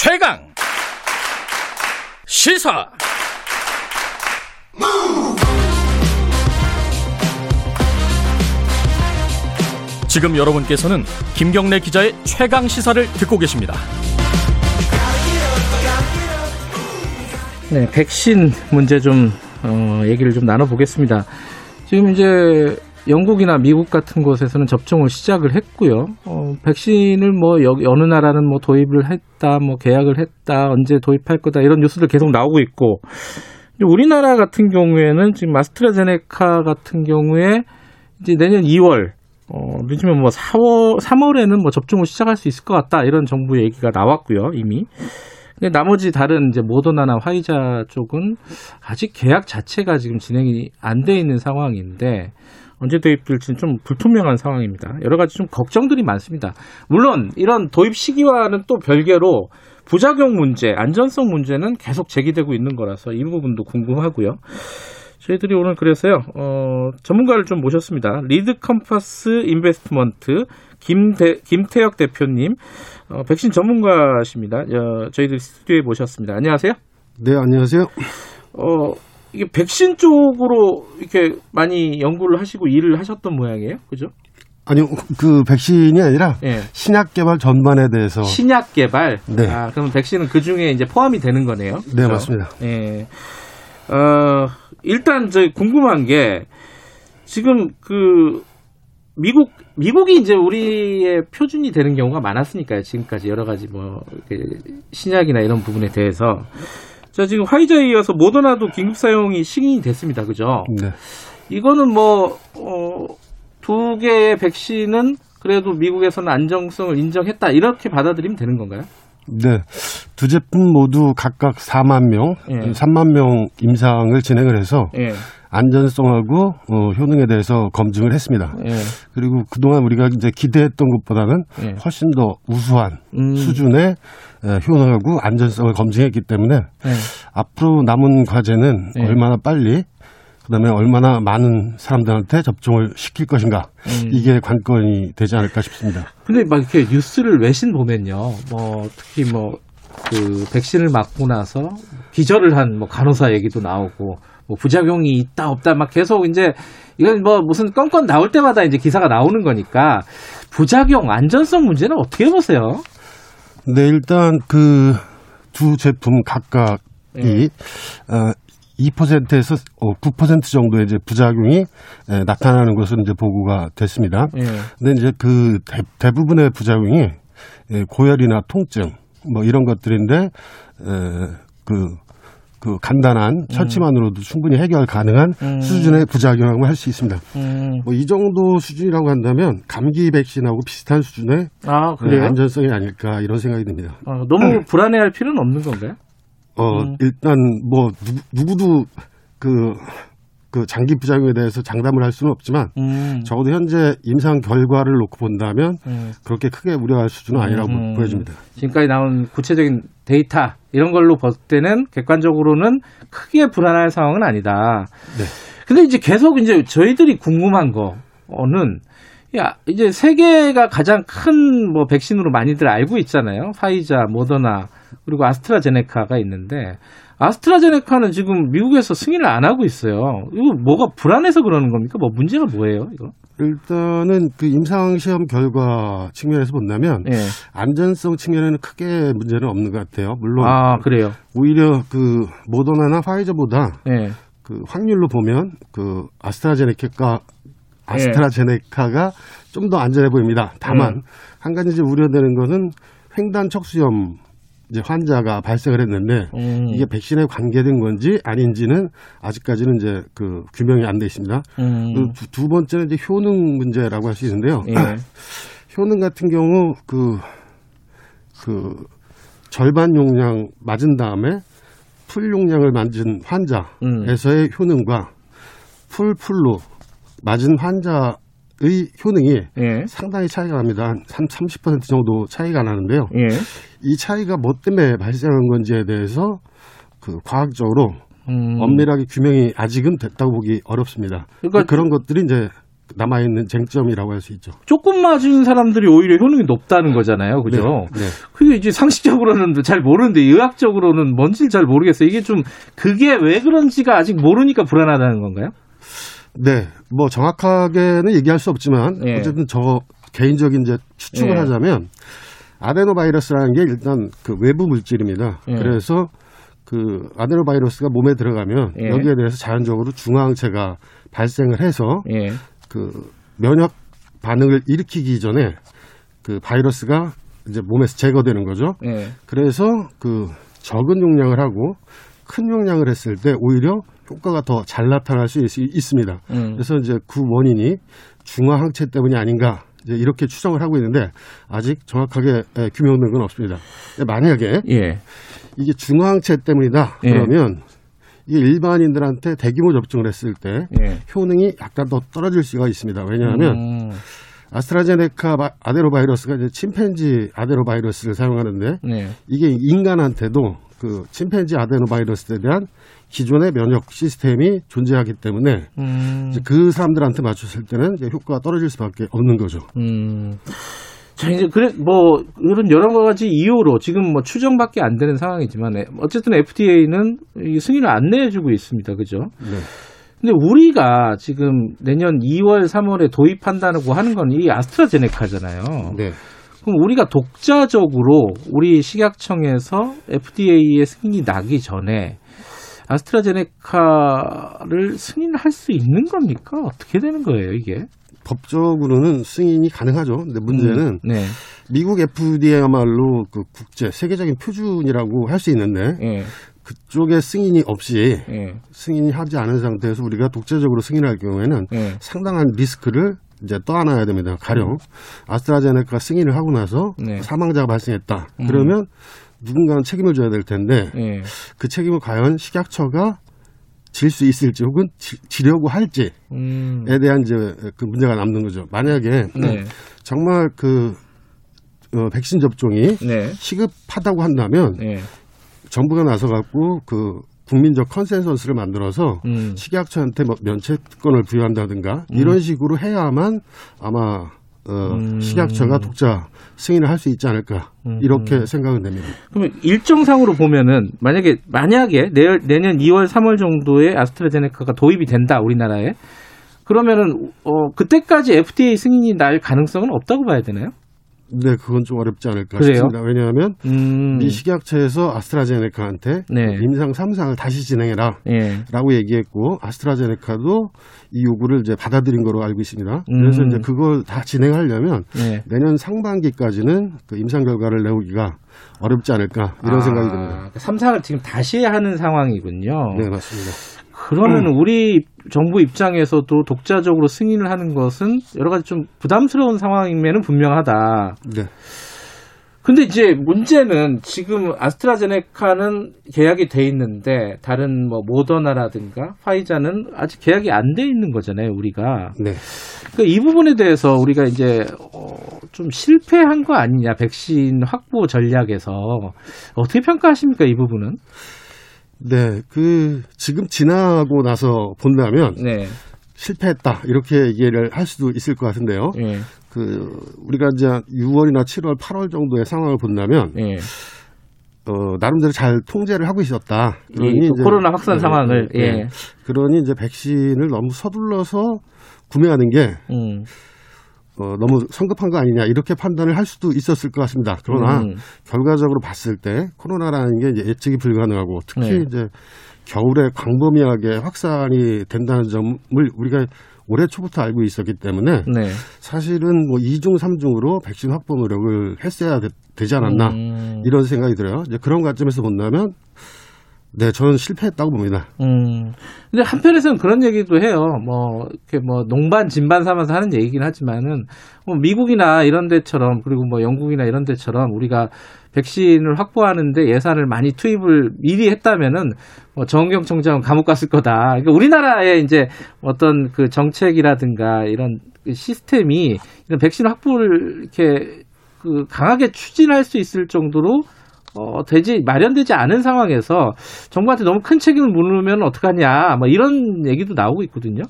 최강 시사 지금 여러분께서는 김경래 기자의 최강 시사를 듣고 계십니다. 네, 백신 문제 좀 어, 얘기를 좀 나눠보겠습니다. 지금 이제 영국이나 미국 같은 곳에서는 접종을 시작을 했고요. 어, 백신을 뭐 여기 어느 나라는 뭐 도입을 했다, 뭐 계약을 했다, 언제 도입할 거다 이런 뉴스들 계속 나오고 있고 우리나라 같은 경우에는 지금 마스트라제네카 같은 경우에 이제 내년 2월 어, 늦으면 뭐 4월, 3월에는 뭐 접종을 시작할 수 있을 것 같다 이런 정부 얘기가 나왔고요 이미. 근데 나머지 다른 이제 모더나나 화이자 쪽은 아직 계약 자체가 지금 진행이 안 돼 있는 상황인데 언제 도입될지는 좀 불투명한 상황입니다. 여러 가지 좀 걱정들이 많습니다. 물론 이런 도입 시기와는 또 별개로 부작용 문제, 안전성 문제는 계속 제기되고 있는 거라서 이 부분도 궁금하고요. 저희들이 오늘 그래서요, 어, 전문가를 좀 모셨습니다. 리드 컴퍼스 인베스트먼트 김대, 김태혁 대표님, 어, 백신 전문가십니다. 어, 저희들 스튜디오에 모셨습니다. 안녕하세요. 네, 안녕하세요. 어, 이게 백신 쪽으로 이렇게 많이 연구를 하시고 일을 하셨던 모양이에요. 그죠? 아니요, 그 백신이 아니라 예. 신약 개발 전반에 대해서 신약 개발. 네. 아, 그럼 백신은 그 중에 이제 포함이 되는 거네요. 네, 그죠? 맞습니다. 예. 어, 일단 저 궁금한 게 지금 그 미국 미국이 이제 우리의 표준이 되는 경우가 많았으니까요. 지금까지 여러 가지 뭐 이렇게 신약이나 이런 부분에 대해서 자 지금 화이자에 이어서 모더나도 긴급 사용이 승인이 됐습니다. 그죠? 네. 이거는 뭐, 어, 두 개의 백신은 그래도 미국에서는 안정성을 인정했다. 이렇게 받아들이면 되는 건가요? 네. 두 제품 모두 각각 4만 명, 예. 3만 명 임상을 진행을 해서 예. 안전성하고 어, 효능에 대해서 검증을 했습니다. 예. 그리고 그동안 우리가 이제 기대했던 것보다는 예. 훨씬 더 우수한 음. 수준의 에, 효능하고 안전성을 검증했기 때문에 예. 앞으로 남은 과제는 예. 얼마나 빨리 그다음에 얼마나 많은 사람들한테 접종을 시킬 것인가 음. 이게 관건이 되지 않을까 싶습니다. 근데 막 이렇게 뉴스를 외신 보면요. 뭐 특히 뭐 그 백신을 맞고 나서 기절을 한 뭐 간호사 얘기도 나오고 뭐 부작용이 있다 없다 막 계속 이제 이건 뭐 무슨 건건 나올 때마다 이제 기사가 나오는 거니까 부작용 안전성 문제는 어떻게 보세요? 네, 일단 그 두 제품 각각이 예. 어, 2%에서 9% 정도의 이제 부작용이 에, 나타나는 것으로 이제 보고가 됐습니다. 예. 근데 이제 그 대, 부분의 부작용이 예, 고열이나 통증 뭐 이런 것들인데 에, 그, 그 간단한 처치만으로도 충분히 해결 가능한 음. 수준의 부작용이라고 할수 있습니다. 음. 뭐이 정도 수준이라고 한다면 감기 백신하고 비슷한 수준의 아 네, 그래요? 안전성이 아닐까 이런 생각이 듭니다. 어, 너무 불안해할 필요는 없는 건가요? 어, 음. 일단 뭐 누구, 도 그, 그 장기 부작용에 대해서 장담을 할 수는 없지만 음. 적어도 현재 임상 결과를 놓고 본다면 음. 그렇게 크게 우려할 수준은 아니라고 음. 보여집니다. 지금까지 나온 구체적인 데이터 이런 걸로 볼 때는 객관적으로는 크게 불안할 상황은 아니다. 네. 근데 이제 계속 이제 저희들이 궁금한 거는 야 이제 세계가 가장 큰 뭐 백신으로 많이들 알고 있잖아요. 파이자, 모더나 그리고 아스트라제네카가 있는데 아스트라제네카는 지금 미국에서 승인을 안 하고 있어요. 이거 뭐가 불안해서 그러는 겁니까? 뭐 문제가 뭐예요? 이거? 일단은 그 임상 시험 결과 측면에서 본다면 예. 안전성 측면에는 크게 문제는 없는 것 같아요. 물론 아 그래요. 오히려 그 모더나나 파이저보다 예. 그 확률로 보면 그 아스트라제네카가 아스트라제네카가 좀더 안전해 보입니다. 다만 음. 한 가지 이제 우려되는 것은 횡단 척수염 이제 환자가 발생을 했는데 음. 이게 백신에 관계된 건지 아닌지는 아직까지는 이제 그 규명이 안 돼 있습니다. 음. 두, 두 번째는 이제 효능 문제라고 할 수 있는데요. 예. 효능 같은 경우 그, 그 절반 용량 맞은 다음에 풀 용량을 맞은 환자에서의 효능과 풀풀로 맞은 환자 의 효능이 예. 상당히 차이가 납니다. 한30% 정도 차이가 나는데요. 예. 이 차이가 뭐 때문에 발생한 건지에 대해서 그 과학적으로 음. 엄밀하게 규명이 아직은 됐다고 보기 어렵습니다. 그러니까 그런 것들이 이제 남아 있는 쟁점이라고 할 수 있죠. 조금 맞은 사람들이 오히려 효능이 높다는 거잖아요. 그죠? 네. 네. 그게 이제 상식적으로는 잘 모르는데 의학적으로는 뭔지 잘 모르겠어요. 이게 좀 그게 왜 그런지가 아직 모르니까 불안하다는 건가요? 네, 뭐 정확하게는 얘기할 수 없지만 예. 어쨌든 저 개인적인 이제 추측을 예. 하자면 아데노바이러스라는 게 일단 그 외부 물질입니다. 예. 그래서 그 아데노바이러스가 몸에 들어가면 예. 여기에 대해서 자연적으로 중화항체가 발생을 해서 예. 그 면역 반응을 일으키기 전에 그 바이러스가 이제 몸에서 제거되는 거죠. 예. 그래서 그 적은 용량을 하고 큰 용량을 했을 때 오히려 효과가 더 잘 나타날 수 있, 습니다 음. 그래서 이제 그 원인이 중화 항체 때문이 아닌가 이제 이렇게 추정을 하고 있는데 아직 정확하게 예, 규명된 건 없습니다. 만약에 예. 이게 중화 항체 때문이다 예. 그러면 이게 일반인들한테 대규모 접종을 했을 때 예. 효능이 약간 더 떨어질 수가 있습니다. 왜냐하면 음. 아스트라제네카 바- 아데노바이러스가 이제 침팬지 아데노바이러스를 사용하는데 네. 이게 인간한테도 그 침팬지 아데노바이러스에 대한 기존의 면역 시스템이 존재하기 때문에 음. 이제 그 사람들한테 맞췄을 때는 이제 효과가 떨어질 수밖에 없는 거죠. 음. 자, 이제, 그래, 뭐, 이런 여러 가지 이유로 지금 뭐 추정밖에 안 되는 상황이지만, 어쨌든 FDA는 승인을 안 내주고 있습니다. 그죠? 네. 근데 우리가 지금 내년 2월, 3월에 도입한다고 하는 건 이 아스트라제네카잖아요. 네. 그럼 우리가 독자적으로 우리 식약청에서 FDA의 승인이 나기 전에 아스트라제네카를 승인할 수 있는 겁니까? 어떻게 되는 거예요, 이게? 법적으로는 승인이 가능하죠. 근데 문제는 네. 미국 FDA야말로 그 국제 세계적인 표준이라고 할 수 있는데 예. 그쪽에 승인이 없이 예. 승인이 하지 않은 상태에서 우리가 독자적으로 승인할 경우에는 예. 상당한 리스크를 이제 떠안아야 됩니다. 가령 아스트라제네카 승인을 하고 나서 네. 사망자가 발생했다. 음. 그러면 누군가는 책임을 져야 될 텐데 예. 그 책임을 과연 식약처가 질 수 있을지 혹은 지, 지려고 할지에 음. 대한 이제 그 문제가 남는 거죠. 만약에 네. 정말 그 어, 백신 접종이 네. 시급하다고 한다면 네. 정부가 나서 갖고 그 국민적 컨센서스를 만들어서 음. 식약처한테 뭐 면책권을 부여한다든가 이런 식으로 해야만 아마 어, 음. 식약처가 독자 승인을 할 수 있지 않을까 음. 이렇게 생각은 됩니다. 그러면 일정상으로 보면은 만약에 만약에 내, 내년 2월 3월 정도에 아스트라제네카가 도입이 된다 우리나라에 그러면은 어 그때까지 FDA 승인이 날 가능성은 없다고 봐야 되나요? 네, 그건 좀 어렵지 않을까 그래요? 싶습니다. 왜냐하면 음. 미 식약처에서 아스트라제네카한테 네. 임상 3상을 다시 진행해라. 예. 라고 얘기했고 아스트라제네카도 이 요구를 이제 받아들인 거로 알고 있습니다. 그래서 음. 이제 그걸 다 진행하려면 예. 내년 상반기까지는 그 임상 결과를 내오기가 어렵지 않을까 이런 아, 생각이 듭니다. 삼상을 지금 다시 하는 상황이군요. 네, 맞습니다. 그러면 우리 정부 입장에서도 독자적으로 승인을 하는 것은 여러 가지 좀 부담스러운 상황이면은 분명하다. 네. 근데 이제 문제는 지금 아스트라제네카는 계약이 돼 있는데 다른 뭐 모더나라든가 화이자는 아직 계약이 안 돼 있는 거잖아요, 우리가. 네. 그러니까 이 부분에 대해서 우리가 이제 어, 좀 실패한 거 아니냐, 백신 확보 전략에서 어떻게 평가하십니까, 이 부분은? 네. 그 지금 지나고 나서 본다면 네, 실패했다 이렇게 얘기를 할 수도 있을 것 같은데요. 예, 그 우리가 이제 6월이나 7월, 8월 정도의 상황을 본다면 예. 어, 나름대로 잘 통제를 하고 있었다. 이 이제- 코로나 확산 네, 상황을 네, 예, 네. 그러니 이제 백신을 너무 서둘러서 구매하는 게 음, 어, 너무 성급한 거 아니냐 이렇게 판단을 할 수도 있었을 것 같습니다. 그러나 음. 결과적으로 봤을 때 코로나라는 게 이제 예측이 불가능하고 특히 네. 이제 겨울에 광범위하게 확산이 된다는 점을 우리가 올해 초부터 알고 있었기 때문에 네. 사실은 뭐 2중, 3중으로 백신 확보 노력을 했어야 되, 지 않았나 음. 이런 생각이 들어요. 이제 그런 관점에서 본다면 네, 저는 실패했다고 봅니다. 음. 근데 한편에서는 그런 얘기도 해요. 뭐, 이렇게 뭐, 농반, 진반 삼아서 하는 얘기긴 하지만은, 뭐, 미국이나 이런 데처럼, 그리고 뭐, 영국이나 이런 데처럼 우리가 백신을 확보하는데 예산을 많이 투입을 미리 했다면은, 뭐, 정경 총장은 감옥 갔을 거다. 그러니까 우리나라의 이제 어떤 그 정책이라든가 이런 그 시스템이 이런 백신 확보를 이렇게 그 강하게 추진할 수 있을 정도로 어, 되지 마련되지 않은 상황에서 정부한테 너무 큰 책임을 물으면 어떡하냐 뭐 이런 얘기도 나오고 있거든요.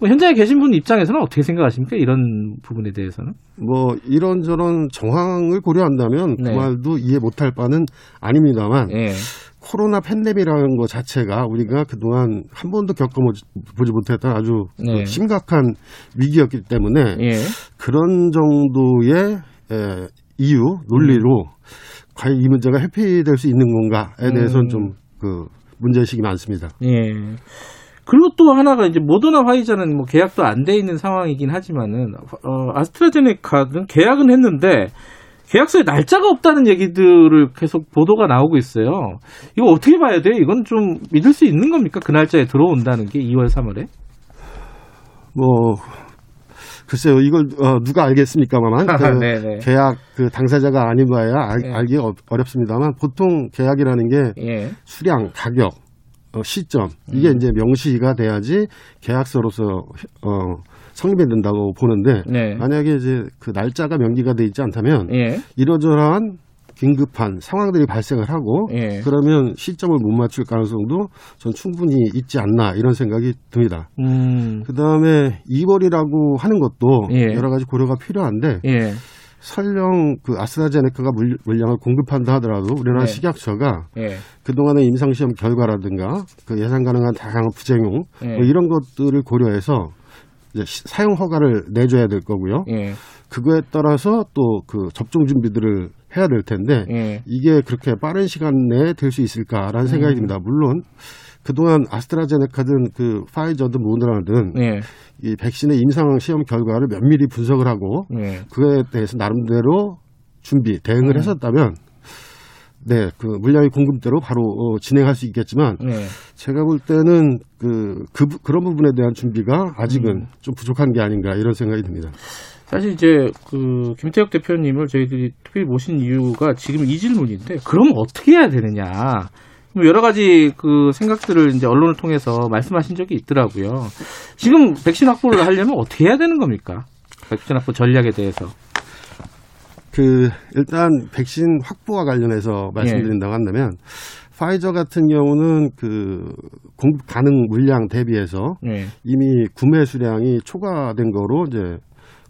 뭐 현장에 계신 분 입장에서는 어떻게 생각하십니까? 이런 부분에 대해서는? 뭐 이런저런 정황을 고려한다면 네. 그 말도 이해 못할 바는 아닙니다만 예. 코로나 팬데믹이라는 것 자체가 우리가 그동안 한 번도 겪어보지 못했던 아주 네. 그 심각한 위기였기 때문에 예. 그런 정도의 에, 이유 논리로 과연 이 문제가 회피될 수 있는 건가에 대해서는 음. 좀그 문제의식이 많습니다. 예. 그리고 또 하나가 이제 모더나 화이자는 뭐 계약도 안 돼 있는 상황이긴 하지만은 어, 아스트라제네카는 계약은 했는데 계약서에 날짜가 없다는 얘기들을 계속 보도가 나오고 있어요. 이거 어떻게 봐야 돼요? 이건 좀 믿을 수 있는 겁니까? 그 날짜에 들어온다는 게 2월 3월에? 뭐 글쎄요 이걸 어, 누가 알겠습니까만 그 네네. 계약 그 당사자가 아닌 바야 알, 네. 알기 어, 어렵습니다만 보통 계약이라는 게 예. 수량, 가격, 어, 시점 이게 음. 이제 명시가 돼야지 계약서로서 어, 성립이 된다고 보는데 네. 만약에 이제 그 날짜가 명기가 돼 있지 않다면 예. 이러저러한 긴급한 상황들이 발생을 하고 예. 그러면 시점을 못 맞출 가능성도 전 충분히 있지 않나 이런 생각이 듭니다. 음. 그 다음에 2월이라고 하는 것도 예. 여러 가지 고려가 필요한데 예. 설령 그 아스트라제네카가 물- 물량을 공급한다 하더라도 우리나라 네. 식약처가 예. 그동안의 임상시험 결과라든가 그 예상 가능한 다양한 부작용 예. 뭐 이런 것들을 고려해서 이제 시- 사용 허가를 내줘야 될 거고요. 예. 그거에 따라서 또 그 접종 준비들을 해야 될 텐데 예. 이게 그렇게 빠른 시간 내에 될 수 있을까라는 생각이 듭니다. 물론 그동안 아스트라제네카든 그 파이저든 모더나든 예. 이 백신의 임상 시험 결과를 면밀히 분석을 하고 예. 그에 대해서 나름대로 준비 대응을 음. 했었다면 네, 그 물량의 공급대로 바로 어, 진행할 수 있겠지만 예. 제가 볼 때는 그, 그 부- 그런 부분에 대한 준비가 아직은 음. 좀 부족한 게 아닌가 이런 생각이 듭니다. 사실 이제 그 김태혁 대표님을 저희들이 특별히 모신 이유가 지금 이 질문인데 그럼 어떻게 해야 되느냐 뭐 여러 가지 그 생각들을 이제 언론을 통해서 말씀하신 적이 있더라고요. 지금 백신 확보를 하려면 어떻게 해야 되는 겁니까? 백신 확보 전략에 대해서. 그 일단 백신 확보와 관련해서 예. 말씀드린다고 한다면 파이저 같은 경우는 그 공급 가능 물량 대비해서 예. 이미 구매 수량이 초과된 거로 이제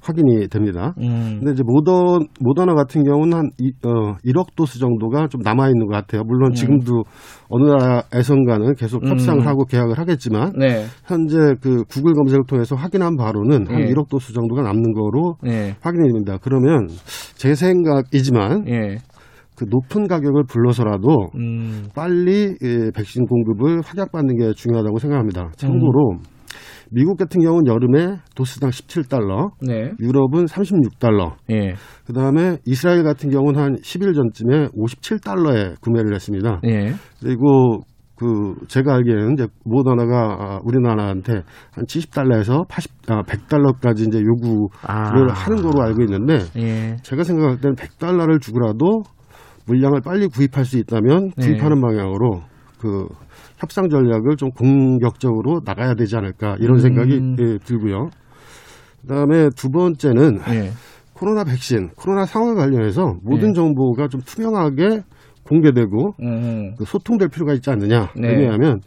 확인이 됩니다. 음. 근데 이제 모더 모더나 같은 경우는 한 이, 어, 1억 도스 정도가 좀 남아 있는 것 같아요. 물론 지금도 어느 나라에선가는 계속 협상을 음. 하고 계약을 하겠지만 네. 현재 그 구글 검색을 통해서 확인한 바로는 한 예. 1억 도스 정도가 남는 거로 네. 확인이 됩니다. 그러면 제 생각이지만 예. 그 높은 가격을 불러서라도 음. 빨리 예, 백신 공급을 확약받는 게 중요하다고 생각합니다. 참고로 미국 같은 경우는 여름에 도스당 17달러, 네. 유럽은 36달러, 예. 그 다음에 이스라엘 같은 경우는 한 10일 전쯤에 57달러에 구매를 했습니다. 예. 그리고 그 제가 알기에는 이제 모더나가 아, 우리나라한테 한 70달러에서 80, 아, 100달러까지 이제 요구를 아. 하는 거로 알고 있는데 예. 제가 생각할 때는 100달러를 주고라도 물량을 빨리 구입할 수 있다면 네. 구입하는 방향으로 그 협상 전략을 좀 공격적으로 나가야 되지 않을까 이런 음. 생각이 예, 들고요. 그다음에 두 번째는 예. 코로나 백신, 코로나 상황 관련해서 모든 네. 정보가 좀 투명하게 공개되고 음. 그 소통될 필요가 있지 않느냐. 네. 왜냐하면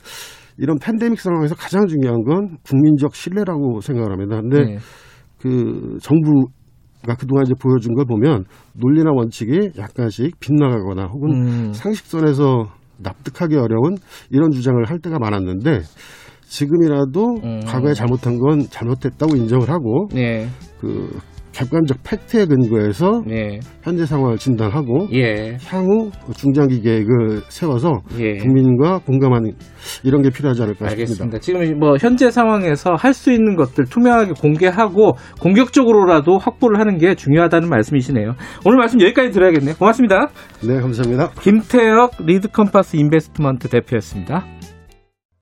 이런 팬데믹 상황에서 가장 중요한 건 국민적 신뢰라고 생각을 합니다. 근데 네. 그 정부가 그동안 이제 보여준 걸 보면 논리나 원칙이 약간씩 빗나가거나 혹은 음. 상식선에서 납득하기 어려운 이런 주장을 할 때가 많았는데 지금이라도 음. 과거에 잘못한 건 잘못했다고 인정을 하고 네. 그 객관적 팩트에 근거해서 네. 현재 상황을 진단하고 예. 향후 중장기 계획을 세워서 예. 국민과 공감하는 이런 게 필요하지 않을까 싶습니다. 알겠습니다. 지금 뭐 현재 상황에서 할 수 있는 것들 투명하게 공개하고 공격적으로라도 확보를 하는 게 중요하다는 말씀이시네요. 오늘 말씀 여기까지 들어야겠네요. 고맙습니다. 네, 감사합니다. 김태혁 리드 컴파스 인베스트먼트 대표였습니다.